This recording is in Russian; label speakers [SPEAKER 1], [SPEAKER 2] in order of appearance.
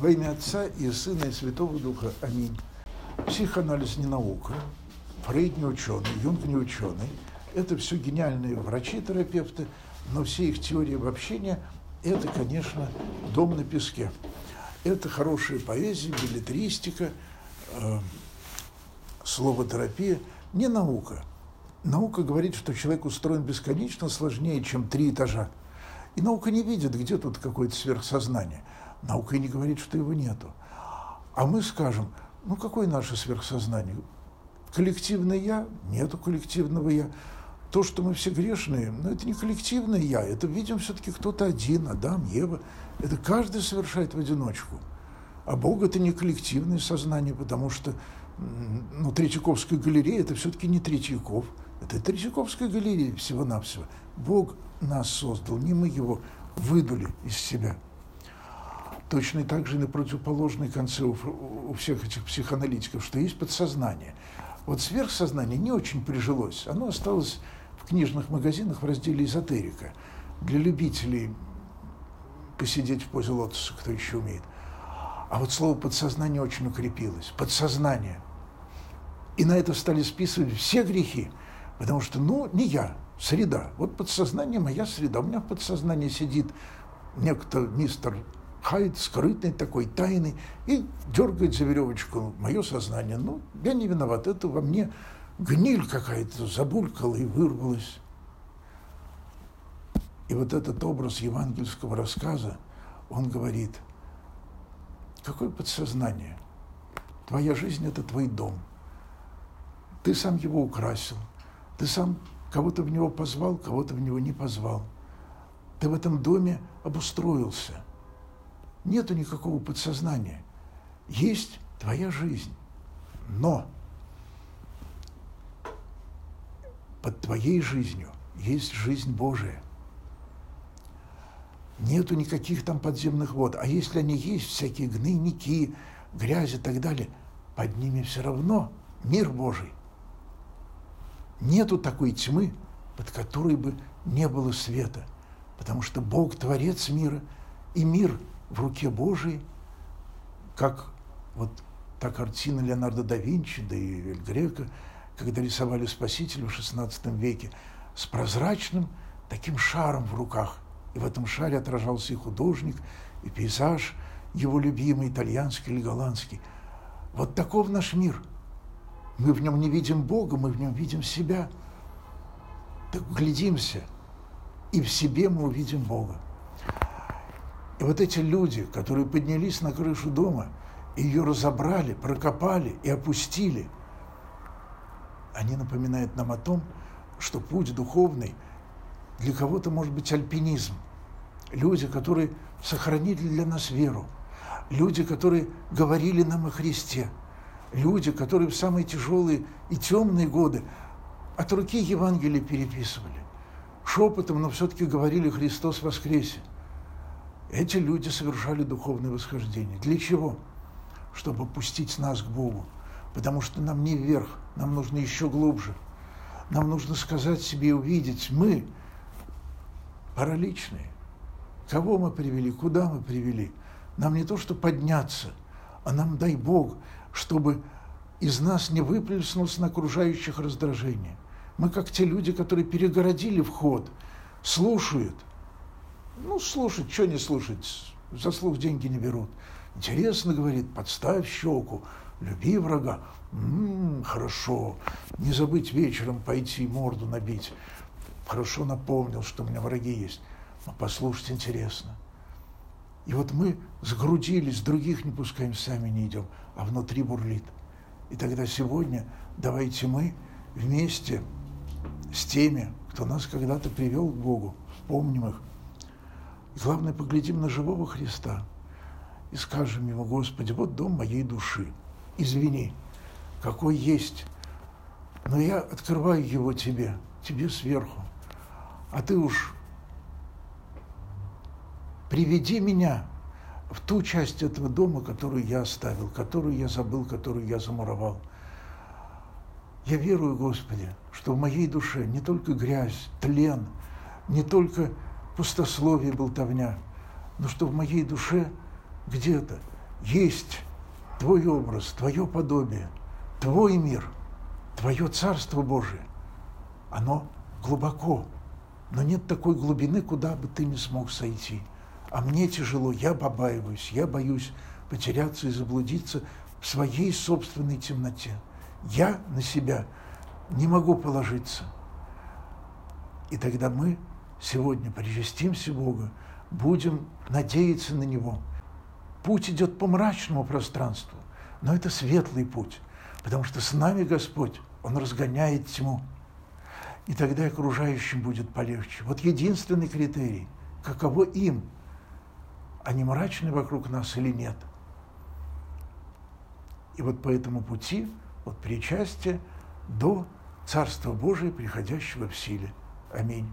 [SPEAKER 1] Во имя Отца и Сына и Святого Духа. Аминь. Психоанализ не наука, Фрейд не ученый, Юнг не ученый. Это все гениальные врачи-терапевты, но все их теории обобщения – это, конечно, дом на песке. Это хорошая поэзия, билетристика, э, словотерапия, не наука. Наука говорит, что человек устроен бесконечно сложнее, чем три этажа. И наука не видит, где тут какое-то сверхсознание. Наука и не говорит, что его нету. А мы скажем, ну какое наше сверхсознание? Коллективное «я»? Нету коллективного «я». То, что мы все грешные, ну, это не коллективное «я», это, видим, все-таки кто-то один, Адам, Ева. Это каждый совершает в одиночку. А Бог – это не коллективное сознание, потому что ну, Третьяковская галерея – это все-таки не Третьяков. Это Третьяковская галерея всего-навсего. Бог нас создал, не мы его выдули из себя. Точно так же на противоположной конце у, у всех этих психоаналитиков, что есть подсознание. Вот сверхсознание не очень прижилось. Оно осталось в книжных магазинах в разделе «Эзотерика». Для любителей посидеть в позе лотоса, кто еще умеет. А вот слово «подсознание» очень укрепилось. Подсознание. И на это стали списывать все грехи. Потому что, ну, не я, среда. Вот подсознание моя среда. У меня в подсознании сидит некто мистер Хайд, скрытный такой, тайный, и дергает за веревочку мое сознание. Ну, я не виноват, это во мне гниль какая-то забулькала и вырвалась. И вот этот образ евангельского рассказа, он говорит, какое подсознание? Твоя жизнь – это твой дом. Ты сам его украсил, ты сам кого-то в него позвал, кого-то в него не позвал. Ты в этом доме обустроился. Нету никакого подсознания. Есть твоя жизнь. Но под твоей жизнью есть жизнь Божия. Нету никаких там подземных вод. А если они есть, всякие гнойники, грязь и так далее, под ними все равно мир Божий. Нету такой тьмы, под которой бы не было света, потому что Бог – творец мира, и мир в руке Божией, как вот та картина Леонардо да Винчи, да и Эль Грека, когда рисовали Спасителя в XVI веке, с прозрачным таким шаром в руках. И в этом шаре отражался и художник, и пейзаж, его любимый, итальянский или голландский. Вот таков наш мир – мы в нем не видим Бога, мы в нем видим себя. Так глядимся, и в себе мы увидим Бога. И вот эти люди, которые поднялись на крышу дома, ее разобрали, прокопали и опустили, они напоминают нам о том, что путь духовный для кого-то может быть альпинизм. Люди, которые сохранили для нас веру. Люди, которые говорили нам о Христе – люди, которые в самые тяжелые и темные годы от руки Евангелия переписывали. Шепотом, но все-таки говорили «Христос воскресе». Эти люди совершали духовное восхождение. Для чего? Чтобы пустить нас к Богу. Потому что нам не вверх, нам нужно еще глубже. Нам нужно сказать себе и увидеть, мы параличные. Кого мы привели, куда мы привели? Нам не то, что подняться, а нам, дай Бог, чтобы из нас не выплеснулось на окружающих раздражение. Мы как те люди, которые перегородили вход, слушают. Ну, слушать, что не слушать, за слух деньги не берут. Интересно, говорит, подставь щеку, люби врага. М-м, хорошо, не забыть вечером пойти морду набить. Хорошо напомнил, что у меня враги есть. Но послушать интересно. И вот мы сгрудились, других не пускаем, сами не идем а внутри бурлит. И тогда сегодня давайте мы вместе с теми, кто нас когда-то привел к Богу, вспомним их. Главное, поглядим на живого Христа и скажем ему, Господи, вот дом моей души. Извини, какой есть, но я открываю его тебе, тебе сверху. А ты уж приведи меня в ту часть этого дома, которую я оставил, которую я забыл, которую я замуровал. Я верую, Господи, что в моей душе не только грязь, тлен, не только пустословие, болтовня, но что в моей душе где-то есть Твой образ, Твое подобие, Твой мир, Твое Царство Божие, оно глубоко, но нет такой глубины, куда бы ты не смог сойти. А мне тяжело, я побаиваюсь, я боюсь потеряться и заблудиться в своей собственной темноте. Я на себя не могу положиться. И тогда мы сегодня причастимся Бога, будем надеяться на Него. Путь идет по мрачному пространству, но это светлый путь, потому что с нами Господь, Он разгоняет тьму. И тогда окружающим будет полегче. Вот единственный критерий, каково им, они мрачны вокруг нас или нет. И вот по этому пути, от причастия до Царства Божия, приходящего в силе. Аминь.